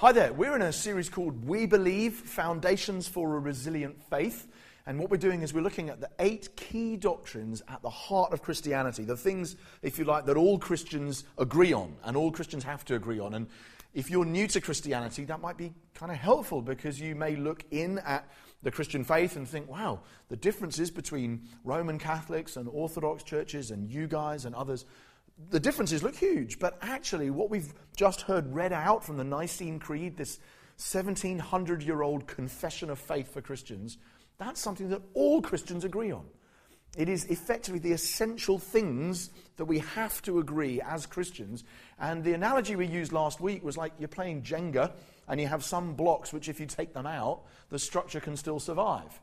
Hi there. We're in a series called We Believe Foundations for a Resilient Faith. And what we're doing is we're looking at the eight key doctrines at the heart of Christianity, the things, if you like, that all Christians agree on and all Christians have to agree on. And if you're new to Christianity, that might be kind of helpful because you may look in at the Christian faith and think, wow, the differences between Roman Catholics and Orthodox churches and you guys and others the differences look huge, but actually, what we've just heard read out from the Nicene Creed, this 1700 year old confession of faith for Christians, that's something that all Christians agree on. It is effectively the essential things that we have to agree as Christians. And the analogy we used last week was like you're playing Jenga and you have some blocks which, if you take them out, the structure can still survive.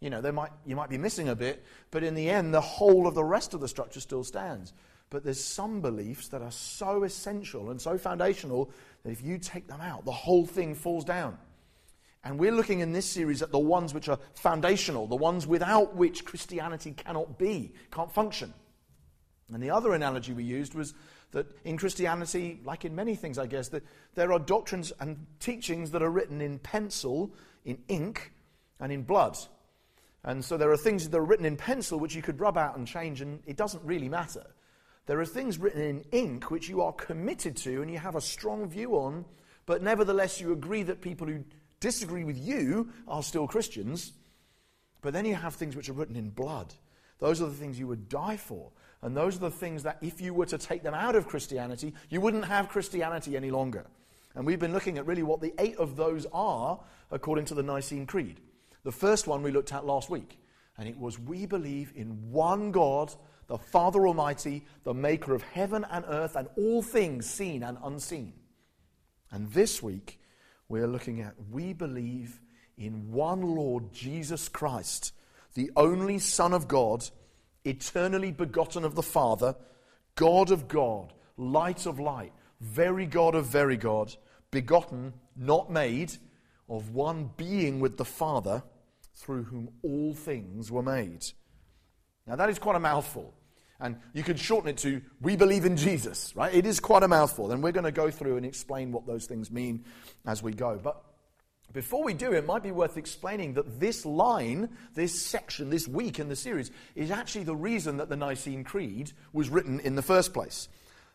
You know, might, you might be missing a bit, but in the end, the whole of the rest of the structure still stands. But there's some beliefs that are so essential and so foundational that if you take them out, the whole thing falls down. And we're looking in this series at the ones which are foundational, the ones without which Christianity cannot be, can't function. And the other analogy we used was that in Christianity, like in many things, I guess, that there are doctrines and teachings that are written in pencil, in ink, and in blood. And so there are things that are written in pencil which you could rub out and change, and it doesn't really matter. There are things written in ink which you are committed to and you have a strong view on, but nevertheless you agree that people who disagree with you are still Christians. But then you have things which are written in blood. Those are the things you would die for. And those are the things that, if you were to take them out of Christianity, you wouldn't have Christianity any longer. And we've been looking at really what the eight of those are according to the Nicene Creed. The first one we looked at last week, and it was we believe in one God, the Father Almighty, the maker of heaven and earth and all things seen and unseen. And this week, we're looking at we believe in one Lord Jesus Christ, the only Son of God, eternally begotten of the Father, God of God, light of light, very God of very God, begotten, not made, of one being with the Father, through whom all things were made. Now, that is quite a mouthful. And you could shorten it to, we believe in Jesus, right? It is quite a mouthful. And we're going to go through and explain what those things mean as we go. But before we do, it might be worth explaining that this line, this section, this week in the series, is actually the reason that the Nicene Creed was written in the first place.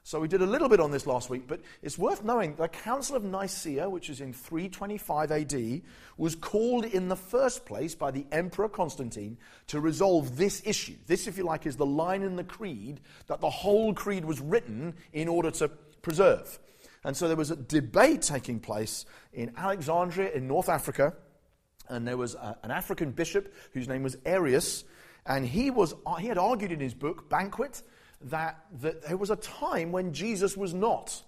So we did a little bit on this last week, but it's worth knowing the Council of Nicaea, which is in 325 AD, was called in the first place by the Emperor Constantine to resolve this issue. This, if you like, is the line in the creed that the whole creed was written in order to preserve. And so there was a debate taking place in Alexandria in North Africa, and there was a, an African bishop whose name was Arius, and he, was, he had argued in his book, Banquet, that, that there was a time when Jesus was not.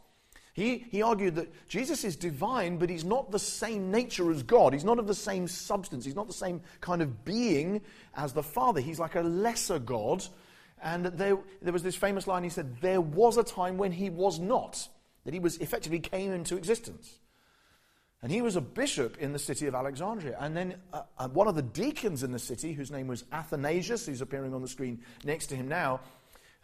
He, he argued that Jesus is divine, but he's not the same nature as God. He's not of the same substance. He's not the same kind of being as the Father. He's like a lesser God. And there, there was this famous line he said, There was a time when he was not, that he was effectively came into existence. And he was a bishop in the city of Alexandria. And then uh, uh, one of the deacons in the city, whose name was Athanasius, who's appearing on the screen next to him now,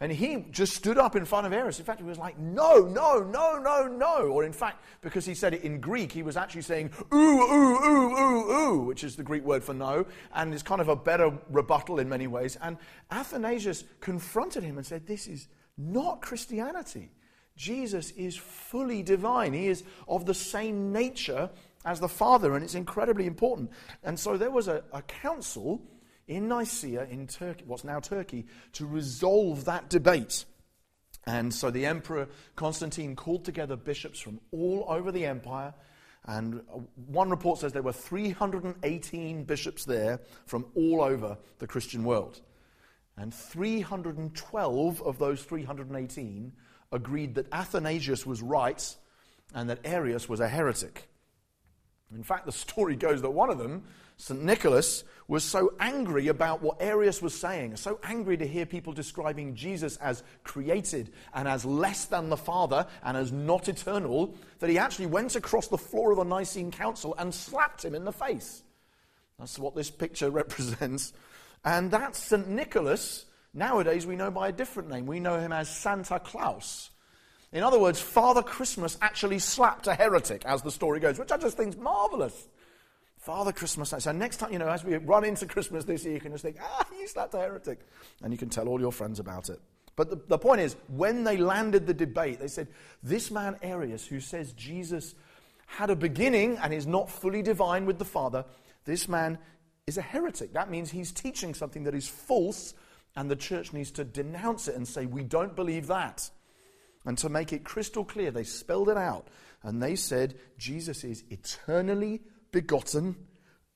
and he just stood up in front of Arius. In fact, he was like, no, no, no, no, no. Or in fact, because he said it in Greek, he was actually saying, ooh, ooh, ooh, ooh, ooh, which is the Greek word for no, and is kind of a better rebuttal in many ways. And Athanasius confronted him and said, this is not Christianity. Jesus is fully divine. He is of the same nature as the Father, and it's incredibly important. And so there was a, a council in Nicaea, in Turkey, what's now Turkey, to resolve that debate. And so the Emperor Constantine called together bishops from all over the empire. And uh, one report says there were 318 bishops there from all over the Christian world. And 312 of those 318 agreed that Athanasius was right and that Arius was a heretic. In fact, the story goes that one of them St. Nicholas was so angry about what Arius was saying, so angry to hear people describing Jesus as created and as less than the Father and as not eternal, that he actually went across the floor of the Nicene Council and slapped him in the face. That's what this picture represents. And that's St. Nicholas. Nowadays, we know by a different name. We know him as Santa Claus. In other words, Father Christmas actually slapped a heretic, as the story goes, which I just think is marvelous. Father Christmas. So next time, you know, as we run into Christmas this year, you can just think, ah, you slapped a heretic. And you can tell all your friends about it. But the, the point is, when they landed the debate, they said, this man Arius, who says Jesus had a beginning and is not fully divine with the Father, this man is a heretic. That means he's teaching something that is false, and the church needs to denounce it and say, we don't believe that. And to make it crystal clear, they spelled it out. And they said, Jesus is eternally begotten,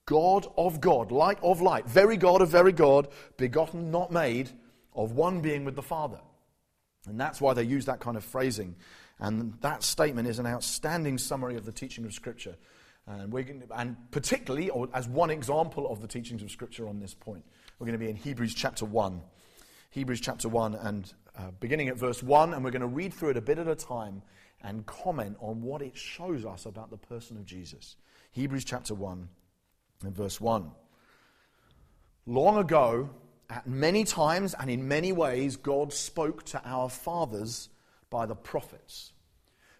God of God, light of light, very God of very God, begotten, not made, of one being with the Father. And that's why they use that kind of phrasing. And that statement is an outstanding summary of the teaching of Scripture. And, we're to, and particularly, or as one example of the teachings of Scripture on this point, we're going to be in Hebrews chapter 1. Hebrews chapter 1, and uh, beginning at verse 1, and we're going to read through it a bit at a time and comment on what it shows us about the person of Jesus. Hebrews chapter 1 and verse 1. Long ago, at many times and in many ways, God spoke to our fathers by the prophets.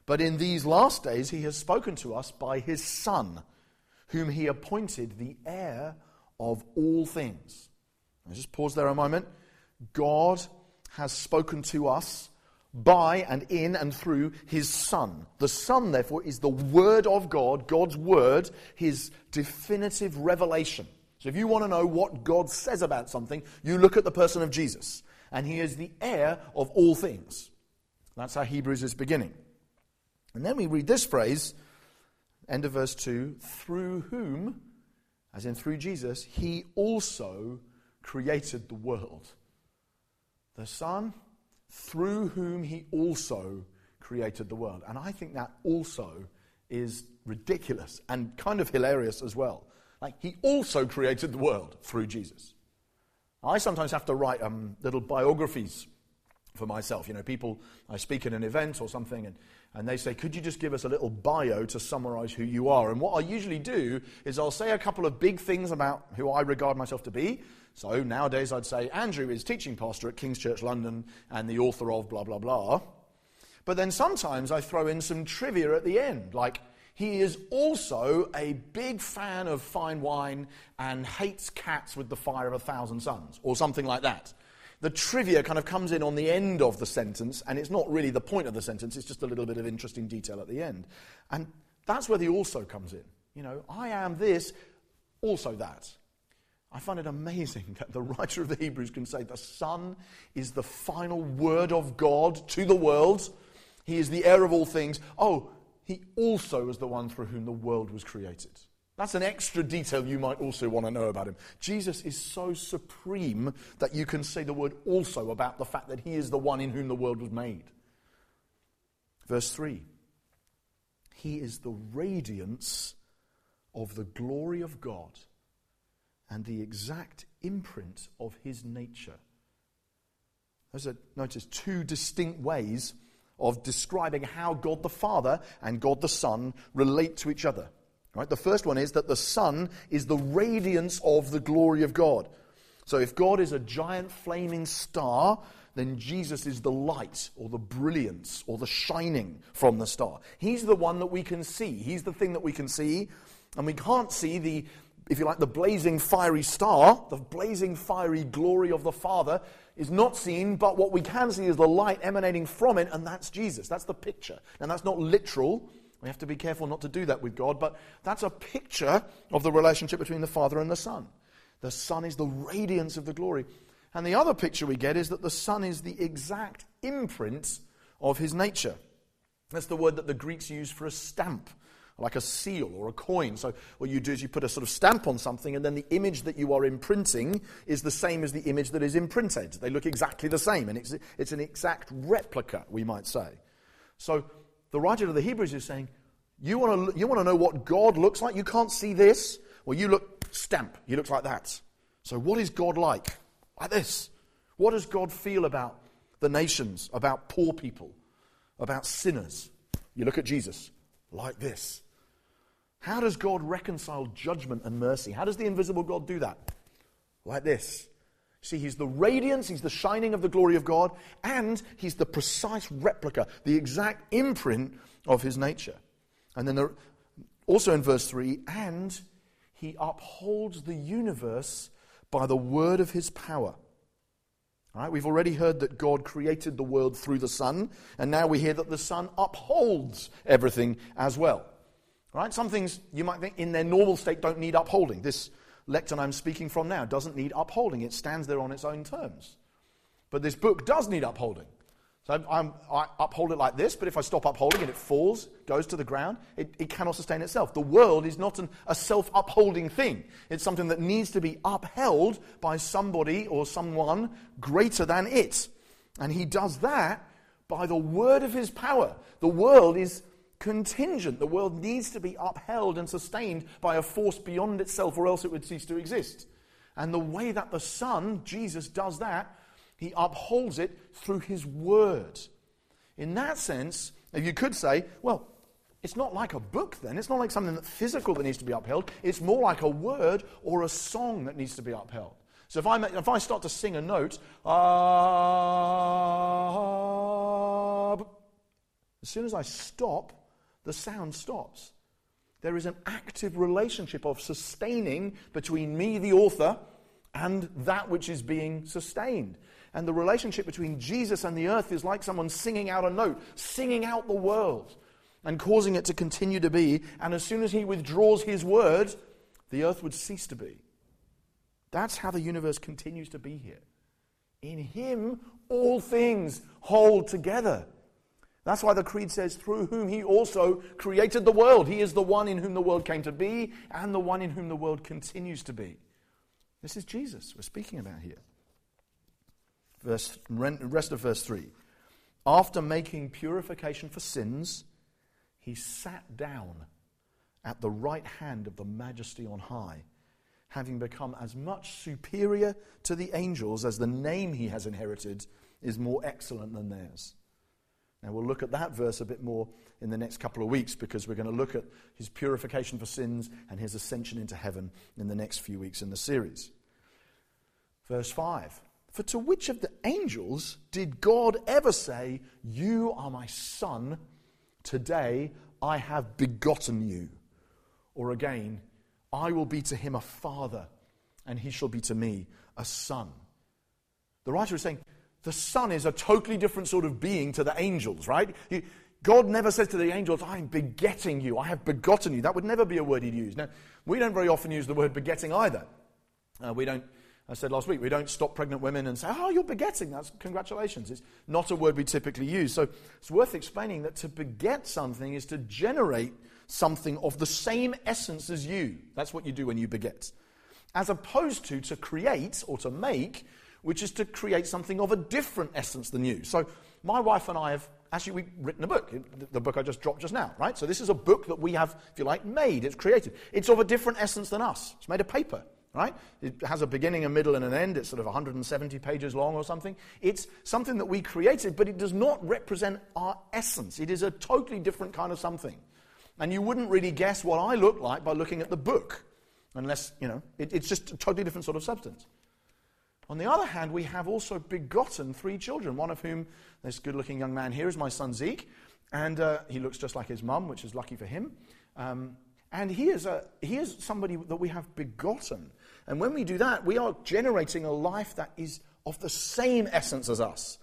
But in these last days, he has spoken to us by his Son, whom he appointed the heir of all things. I'll just pause there a moment. God has spoken to us by and in and through his Son. The Son, therefore, is the Word of God, God's Word, his definitive revelation. So if you want to know what God says about something, you look at the person of Jesus. And he is the heir of all things. That's how Hebrews is beginning. And then we read this phrase, end of verse 2 through whom, as in through Jesus, he also created the world. The Son, through whom he also created the world. And I think that also is ridiculous and kind of hilarious as well. Like, he also created the world through Jesus. I sometimes have to write um, little biographies for myself. You know, people, I speak at an event or something, and, and they say, Could you just give us a little bio to summarize who you are? And what I usually do is I'll say a couple of big things about who I regard myself to be. So nowadays I'd say, Andrew is teaching pastor at King's Church London and the author of blah, blah, blah. But then sometimes I throw in some trivia at the end, like, he is also a big fan of fine wine and hates cats with the fire of a thousand suns, or something like that. The trivia kind of comes in on the end of the sentence, and it's not really the point of the sentence, it's just a little bit of interesting detail at the end. And that's where the also comes in. You know, I am this, also that. I find it amazing that the writer of the Hebrews can say the Son is the final word of God to the world. He is the heir of all things. Oh, he also is the one through whom the world was created. That's an extra detail you might also want to know about him. Jesus is so supreme that you can say the word also about the fact that he is the one in whom the world was made. Verse 3 He is the radiance of the glory of God and the exact imprint of his nature. Those are, notice, two distinct ways of describing how God the Father and God the Son relate to each other. Right? The first one is that the Son is the radiance of the glory of God. So if God is a giant flaming star, then Jesus is the light or the brilliance or the shining from the star. He's the one that we can see. He's the thing that we can see. And we can't see the, if you like, the blazing fiery star, the blazing fiery glory of the Father is not seen, but what we can see is the light emanating from it, and that's Jesus. That's the picture. And that's not literal. We have to be careful not to do that with God, but that's a picture of the relationship between the Father and the Son. The Son is the radiance of the glory. And the other picture we get is that the Son is the exact imprint of his nature. That's the word that the Greeks use for a stamp like a seal or a coin. So what you do is you put a sort of stamp on something, and then the image that you are imprinting is the same as the image that is imprinted. They look exactly the same, and it's, it's an exact replica, we might say. So the writer of the Hebrews is saying, you want to you want to know what God looks like? You can't see this. Well, you look stamp. He looks like that. So what is God like? Like this. What does God feel about the nations, about poor people, about sinners? You look at Jesus like this. How does God reconcile judgment and mercy? How does the invisible God do that? Like this. See, he's the radiance, he's the shining of the glory of God, and he's the precise replica, the exact imprint of his nature. And then there, also in verse 3, and he upholds the universe by the word of his power. All right, we've already heard that God created the world through the Son, and now we hear that the Son upholds everything as well. Right, some things you might think in their normal state don't need upholding. This lectern I'm speaking from now doesn't need upholding, it stands there on its own terms. But this book does need upholding. So I'm, i uphold it like this, but if I stop upholding it, it falls, goes to the ground. It, it cannot sustain itself. The world is not an, a self upholding thing, it's something that needs to be upheld by somebody or someone greater than it. And he does that by the word of his power. The world is contingent. The world needs to be upheld and sustained by a force beyond itself, or else it would cease to exist. And the way that the Son, Jesus, does that he upholds it through His Word. In that sense, if you could say, well, it's not like a book then. It's not like something that's physical that needs to be upheld. It's more like a word or a song that needs to be upheld. So if I, if I start to sing a note, uh, as soon as I stop, the sound stops. There is an active relationship of sustaining between me, the author, and that which is being sustained. And the relationship between Jesus and the earth is like someone singing out a note, singing out the world, and causing it to continue to be. And as soon as he withdraws his word, the earth would cease to be. That's how the universe continues to be here. In him, all things hold together. That's why the Creed says, through whom he also created the world. He is the one in whom the world came to be and the one in whom the world continues to be. This is Jesus we're speaking about here. Verse, rest of verse 3. After making purification for sins, he sat down at the right hand of the majesty on high, having become as much superior to the angels as the name he has inherited is more excellent than theirs. Now, we'll look at that verse a bit more in the next couple of weeks because we're going to look at his purification for sins and his ascension into heaven in the next few weeks in the series. Verse 5 for to which of the angels did God ever say, You are my son, today I have begotten you? Or again, I will be to him a father, and he shall be to me a son. The writer is saying, the son is a totally different sort of being to the angels, right? God never says to the angels, I'm begetting you, I have begotten you. That would never be a word he'd use. Now, we don't very often use the word begetting either. Uh, we don't I said last week, we don't stop pregnant women and say, oh, you're begetting. That's congratulations. It's not a word we typically use. So it's worth explaining that to beget something is to generate something of the same essence as you. That's what you do when you beget. As opposed to to create or to make, which is to create something of a different essence than you. So my wife and I have actually we've written a book, the book I just dropped just now, right? So this is a book that we have, if you like, made. It's created. It's of a different essence than us. It's made of paper right? It has a beginning, a middle, and an end. It's sort of 170 pages long or something. It's something that we created, but it does not represent our essence. It is a totally different kind of something. And you wouldn't really guess what I look like by looking at the book, unless, you know, it, it's just a totally different sort of substance. On the other hand, we have also begotten three children, one of whom, this good looking young man here, is my son Zeke, and uh, he looks just like his mum, which is lucky for him. Um, and he is, a, he is somebody that we have begotten. And when we do that, we are generating a life that is of the same essence as us.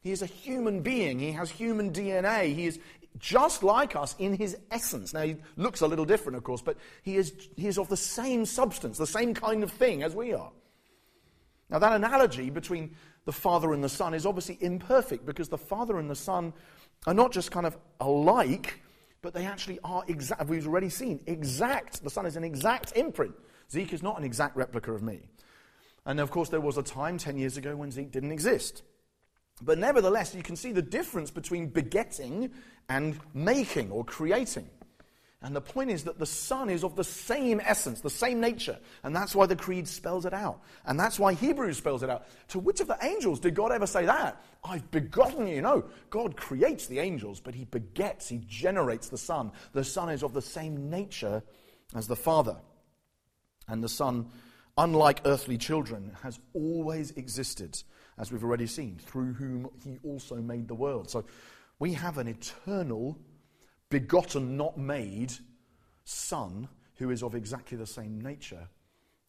He is a human being. He has human DNA. He is just like us in his essence. Now, he looks a little different, of course, but he is, he is of the same substance, the same kind of thing as we are. Now, that analogy between the Father and the Son is obviously imperfect because the Father and the Son are not just kind of alike, but they actually are exact. We've already seen exact. The Son is an exact imprint Zeke is not an exact replica of me. And of course, there was a time 10 years ago when Zeke didn't exist. But nevertheless, you can see the difference between begetting and making or creating. And the point is that the Son is of the same essence, the same nature. And that's why the Creed spells it out. And that's why Hebrews spells it out. To which of the angels did God ever say that? I've begotten you. No, God creates the angels, but He begets, He generates the Son. The Son is of the same nature as the Father and the Son unlike earthly children, has always existed, as we've already seen, through whom he also made the world. So we have an eternal, begotten, not made Son who is of exactly the same nature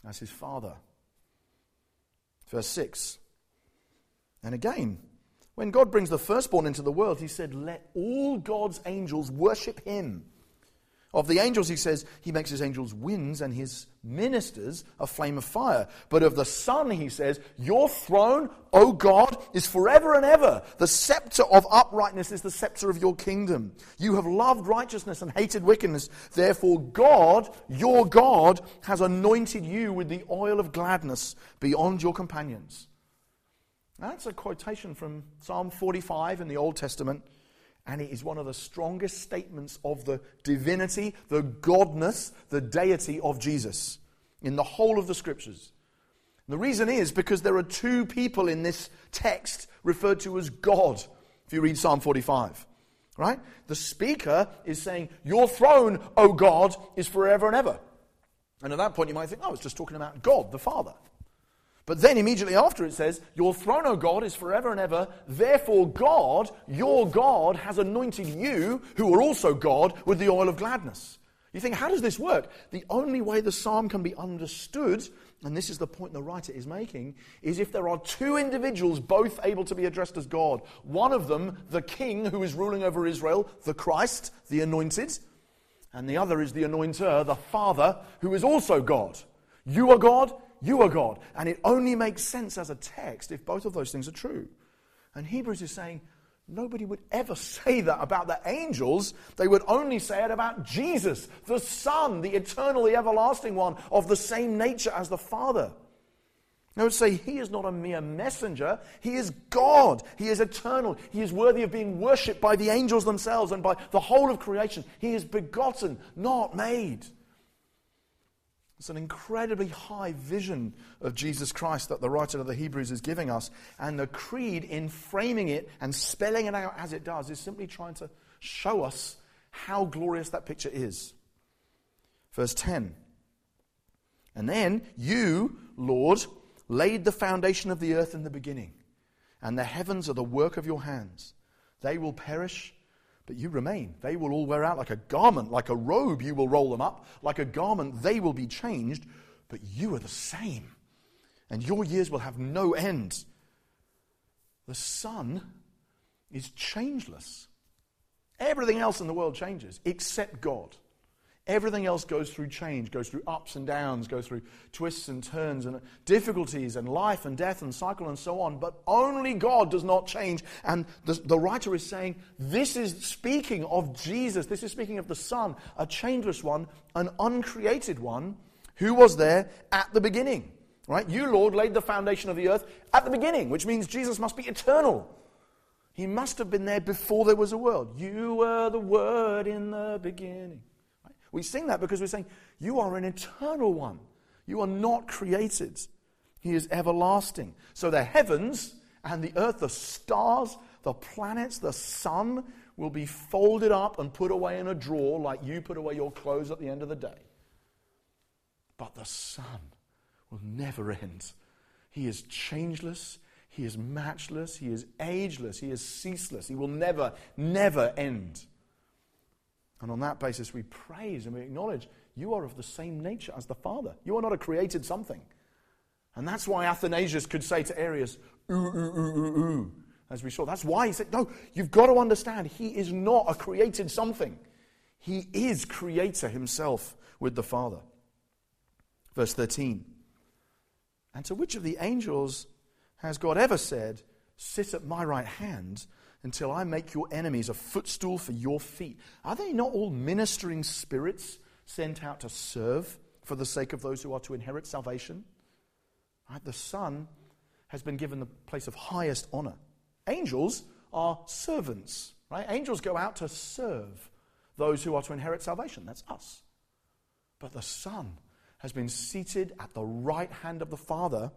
as his Father. Verse 6. And again, when God brings the firstborn into the world, he said, Let all God's angels worship him. Of the angels, he says, he makes his angels winds and his ministers a flame of fire. But of the Son, he says, Your throne, O God, is forever and ever. The scepter of uprightness is the scepter of your kingdom. You have loved righteousness and hated wickedness. Therefore, God, your God, has anointed you with the oil of gladness beyond your companions. That's a quotation from Psalm 45 in the Old Testament. And it is one of the strongest statements of the divinity, the godness, the deity of Jesus in the whole of the scriptures. And the reason is because there are two people in this text referred to as God, if you read Psalm 45. Right? The speaker is saying, Your throne, O God, is forever and ever. And at that point, you might think, Oh, it's just talking about God, the Father. But then immediately after it says, Your throne, O God, is forever and ever. Therefore, God, your God, has anointed you, who are also God, with the oil of gladness. You think, how does this work? The only way the psalm can be understood, and this is the point the writer is making, is if there are two individuals both able to be addressed as God. One of them, the king who is ruling over Israel, the Christ, the anointed, and the other is the anointer, the Father, who is also God. You are God, you are God. And it only makes sense as a text if both of those things are true. And Hebrews is saying nobody would ever say that about the angels. They would only say it about Jesus, the Son, the eternal, the everlasting one, of the same nature as the Father. They would say he is not a mere messenger. He is God. He is eternal. He is worthy of being worshipped by the angels themselves and by the whole of creation. He is begotten, not made. It's an incredibly high vision of Jesus Christ that the writer of the Hebrews is giving us. And the creed, in framing it and spelling it out as it does, is simply trying to show us how glorious that picture is. Verse 10 And then you, Lord, laid the foundation of the earth in the beginning, and the heavens are the work of your hands. They will perish but you remain. They will all wear out like a garment, like a robe, you will roll them up. Like a garment, they will be changed, but you are the same. And your years will have no end. The Son is changeless. Everything else in the world changes except God. Everything else goes through change, goes through ups and downs, goes through twists and turns and difficulties and life and death and cycle and so on. But only God does not change. And the, the writer is saying this is speaking of Jesus. This is speaking of the Son, a changeless one, an uncreated one who was there at the beginning. Right? You, Lord, laid the foundation of the earth at the beginning, which means Jesus must be eternal. He must have been there before there was a world. You were the Word in the beginning. We sing that because we're saying, You are an eternal one. You are not created. He is everlasting. So the heavens and the earth, the stars, the planets, the sun will be folded up and put away in a drawer like you put away your clothes at the end of the day. But the Son will never end. He is changeless. He is matchless. He is ageless. He is ceaseless. He will never, never end. And on that basis, we praise and we acknowledge you are of the same nature as the Father. You are not a created something. And that's why Athanasius could say to Arius, ooh, ooh, ooh, ooh, ooh, as we saw. That's why he said, no, you've got to understand, he is not a created something. He is creator himself with the Father. Verse 13. And to which of the angels has God ever said, Sit at my right hand until I make your enemies a footstool for your feet. Are they not all ministering spirits sent out to serve for the sake of those who are to inherit salvation? Right? The Son has been given the place of highest honor. Angels are servants, right? Angels go out to serve those who are to inherit salvation. That's us. But the Son has been seated at the right hand of the Father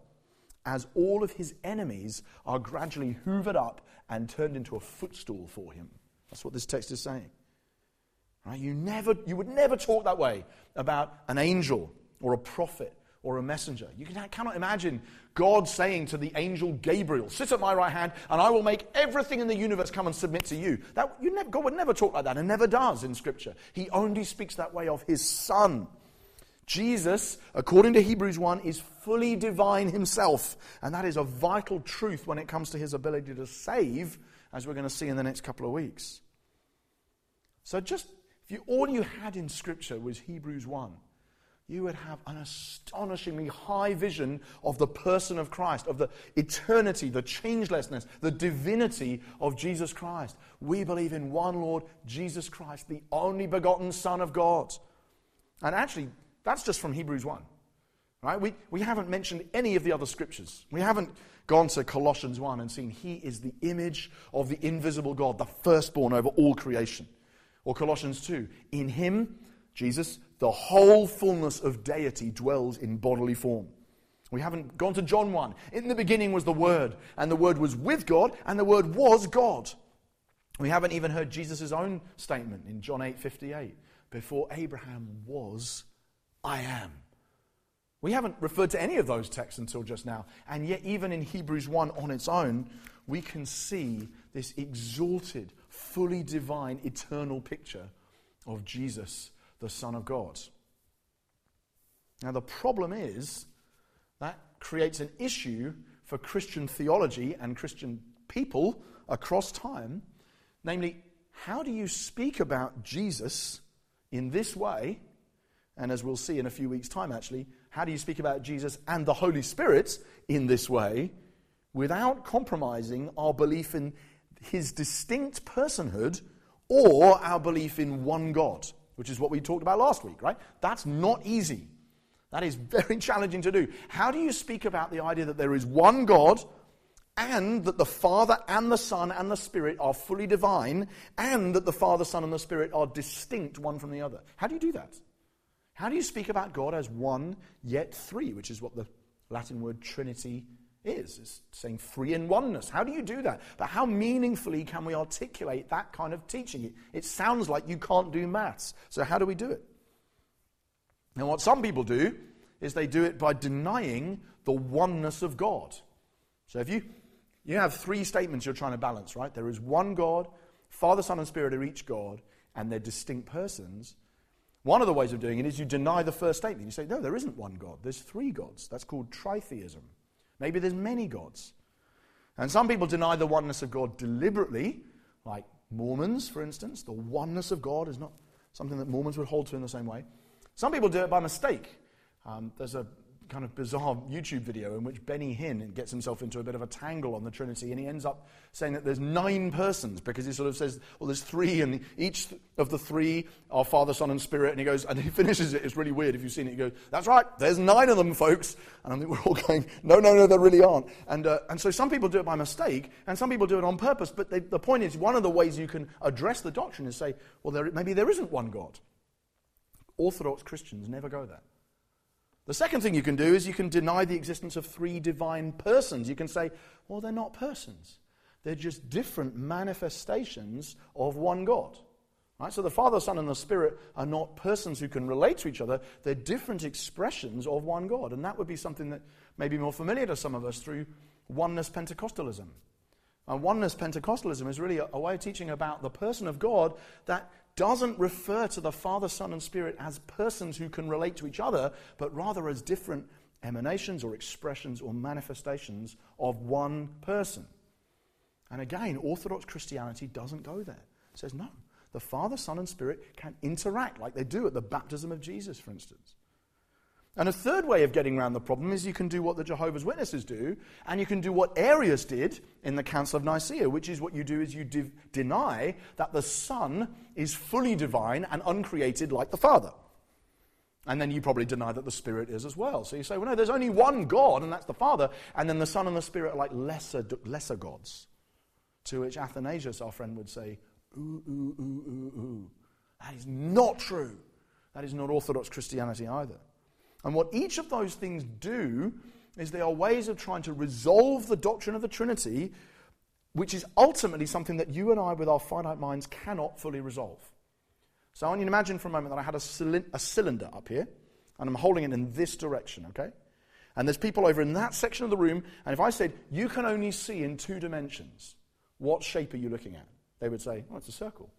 as all of his enemies are gradually hoovered up and turned into a footstool for him. That's what this text is saying. Right? You, never, you would never talk that way about an angel or a prophet or a messenger. You can, cannot imagine God saying to the angel Gabriel, Sit at my right hand, and I will make everything in the universe come and submit to you. That, you never, God would never talk like that, and never does in Scripture. He only speaks that way of his Son. Jesus, according to Hebrews 1, is fully divine himself, and that is a vital truth when it comes to his ability to save, as we're going to see in the next couple of weeks. So, just if you, all you had in Scripture was Hebrews 1, you would have an astonishingly high vision of the person of Christ, of the eternity, the changelessness, the divinity of Jesus Christ. We believe in one Lord, Jesus Christ, the only begotten Son of God. And actually, that's just from Hebrews 1. Right? We, we haven't mentioned any of the other scriptures. We haven't gone to Colossians 1 and seen He is the image of the invisible God, the firstborn over all creation. Or Colossians 2, in Him, Jesus, the whole fullness of deity dwells in bodily form. We haven't gone to John 1. In the beginning was the Word, and the Word was with God, and the Word was God. We haven't even heard Jesus' own statement in John 8 58. Before Abraham was, I am. We haven't referred to any of those texts until just now. And yet, even in Hebrews 1 on its own, we can see this exalted, fully divine, eternal picture of Jesus the Son of God. Now, the problem is that creates an issue for Christian theology and Christian people across time. Namely, how do you speak about Jesus in this way? And as we'll see in a few weeks' time, actually, how do you speak about Jesus and the Holy Spirit in this way without compromising our belief in his distinct personhood or our belief in one God? which is what we talked about last week, right? That's not easy. That is very challenging to do. How do you speak about the idea that there is one God and that the Father and the Son and the Spirit are fully divine and that the Father, Son, and the Spirit are distinct one from the other? How do you do that? How do you speak about God as one yet three, which is what the Latin word Trinity is. It's saying three in oneness. How do you do that? But how meaningfully can we articulate that kind of teaching? It, it sounds like you can't do maths. So, how do we do it? And what some people do is they do it by denying the oneness of God. So, if you, you have three statements you're trying to balance, right? There is one God, Father, Son, and Spirit are each God, and they're distinct persons. One of the ways of doing it is you deny the first statement. You say, no, there isn't one God. There's three gods. That's called tritheism. Maybe there's many gods. And some people deny the oneness of God deliberately, like Mormons, for instance. The oneness of God is not something that Mormons would hold to in the same way. Some people do it by mistake. Um, there's a kind of bizarre YouTube video in which Benny Hinn gets himself into a bit of a tangle on the Trinity, and he ends up saying that there's nine persons because he sort of says, well, there's three, and each of the three are Father, Son, and Spirit. And he goes, and he finishes it. It's really weird if you've seen it. He goes, that's right, there's nine of them, folks. And I think we're all going, no, no, no, there really aren't. And, uh, and so some people do it by mistake, and some people do it on purpose. But they, the point is, one of the ways you can address the doctrine is say, well, there, maybe there isn't one God. Orthodox Christians never go there. The second thing you can do is you can deny the existence of three divine persons. You can say, well, they're not persons. They're just different manifestations of one God. Right? So the Father, Son, and the Spirit are not persons who can relate to each other. They're different expressions of one God. And that would be something that may be more familiar to some of us through oneness Pentecostalism. And oneness Pentecostalism is really a, a way of teaching about the person of God that doesn't refer to the Father, Son, and Spirit as persons who can relate to each other, but rather as different emanations or expressions or manifestations of one person. And again, Orthodox Christianity doesn't go there. It says, no, the Father, Son, and Spirit can interact like they do at the baptism of Jesus, for instance. And a third way of getting around the problem is you can do what the Jehovah's Witnesses do, and you can do what Arius did in the Council of Nicaea, which is what you do is you de- deny that the Son is fully divine and uncreated like the Father. And then you probably deny that the Spirit is as well. So you say, well, no, there's only one God, and that's the Father, and then the Son and the Spirit are like lesser, lesser gods. To which Athanasius, our friend, would say, ooh, ooh, ooh, ooh, ooh. That is not true. That is not Orthodox Christianity either. And what each of those things do is they are ways of trying to resolve the doctrine of the Trinity, which is ultimately something that you and I, with our finite minds, cannot fully resolve. So I want you to imagine for a moment that I had a, a cylinder up here, And I'm holding it in this direction, okay? And there's people over in that section of the room, and if I said, you can only see in two dimensions, what shape are you looking at? They would say, oh, it's a circle.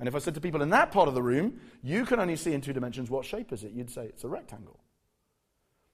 And if I said to people in that part of the room, you can only see in two dimensions, what shape is it? You'd say, it's a rectangle.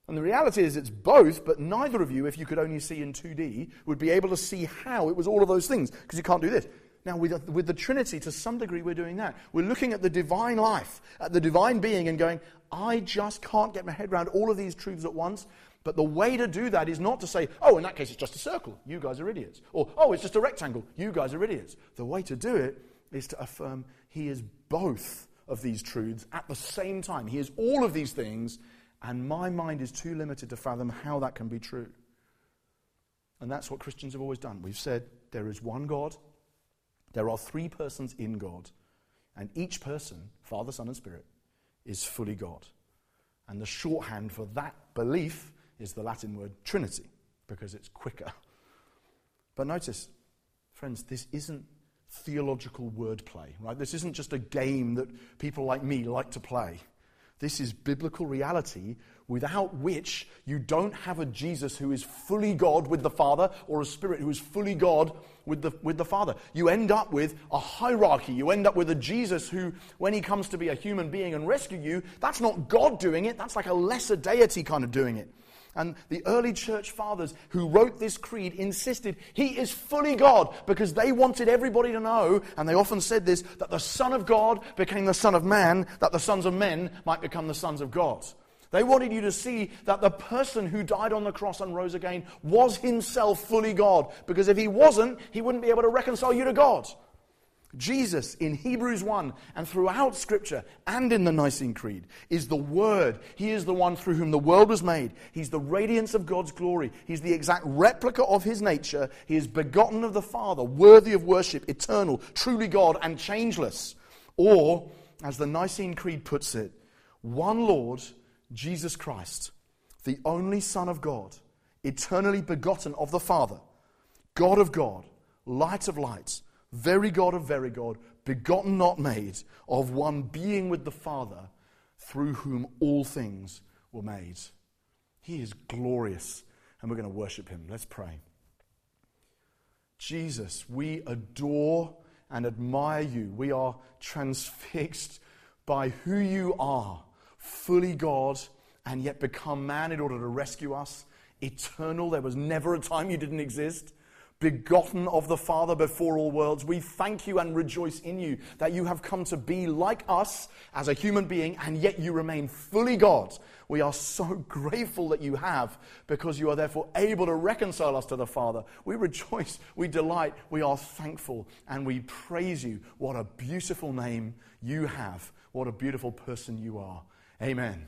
And the reality is it's both, but neither of you, if you could only see in 2D, would be able to see how it was all of those things, because you can't do this. Now, with, with the Trinity, to some degree, we're doing that. We're looking at the divine life, at the divine being, and going, I just can't get my head around all of these truths at once. But the way to do that is not to say, oh, in that case, it's just a circle. You guys are idiots. Or, oh, it's just a rectangle. You guys are idiots. The way to do it is to affirm he is both of these truths at the same time. He is all of these things, and my mind is too limited to fathom how that can be true. And that's what Christians have always done. We've said there is one God, there are three persons in God, and each person, Father, Son, and Spirit, is fully God. And the shorthand for that belief is the Latin word Trinity, because it's quicker. But notice, friends, this isn't theological wordplay, right? This isn't just a game that people like me like to play. This is biblical reality without which you don't have a Jesus who is fully God with the Father or a Spirit who is fully God with the, with the Father. You end up with a hierarchy. You end up with a Jesus who, when he comes to be a human being and rescue you, that's not God doing it, that's like a lesser deity kind of doing it. And the early church fathers who wrote this creed insisted he is fully God because they wanted everybody to know, and they often said this, that the Son of God became the Son of Man, that the sons of men might become the sons of God. They wanted you to see that the person who died on the cross and rose again was himself fully God, because if he wasn't, he wouldn't be able to reconcile you to God. Jesus in Hebrews 1 and throughout Scripture and in the Nicene Creed is the Word. He is the one through whom the world was made. He's the radiance of God's glory. He's the exact replica of His nature. He is begotten of the Father, worthy of worship, eternal, truly God, and changeless. Or, as the Nicene Creed puts it, one Lord, Jesus Christ, the only Son of God, eternally begotten of the Father, God of God, light of light very God of very God, begotten, not made, of one being with the Father, through whom all things were made. He is glorious, and we're going to worship him. Let's pray. Jesus, we adore and admire you. We are transfixed by who you are, fully God, and yet become man in order to rescue us. Eternal, there was never a time you didn't exist begotten of the Father before all worlds, we thank you and rejoice in you that you have come to be like us as a human being, and yet you remain fully God. We are so grateful that you have because you are therefore able to reconcile us to the Father. We rejoice, we delight, we are thankful, and we praise you. What a beautiful name you have. What a beautiful person you are. Amen.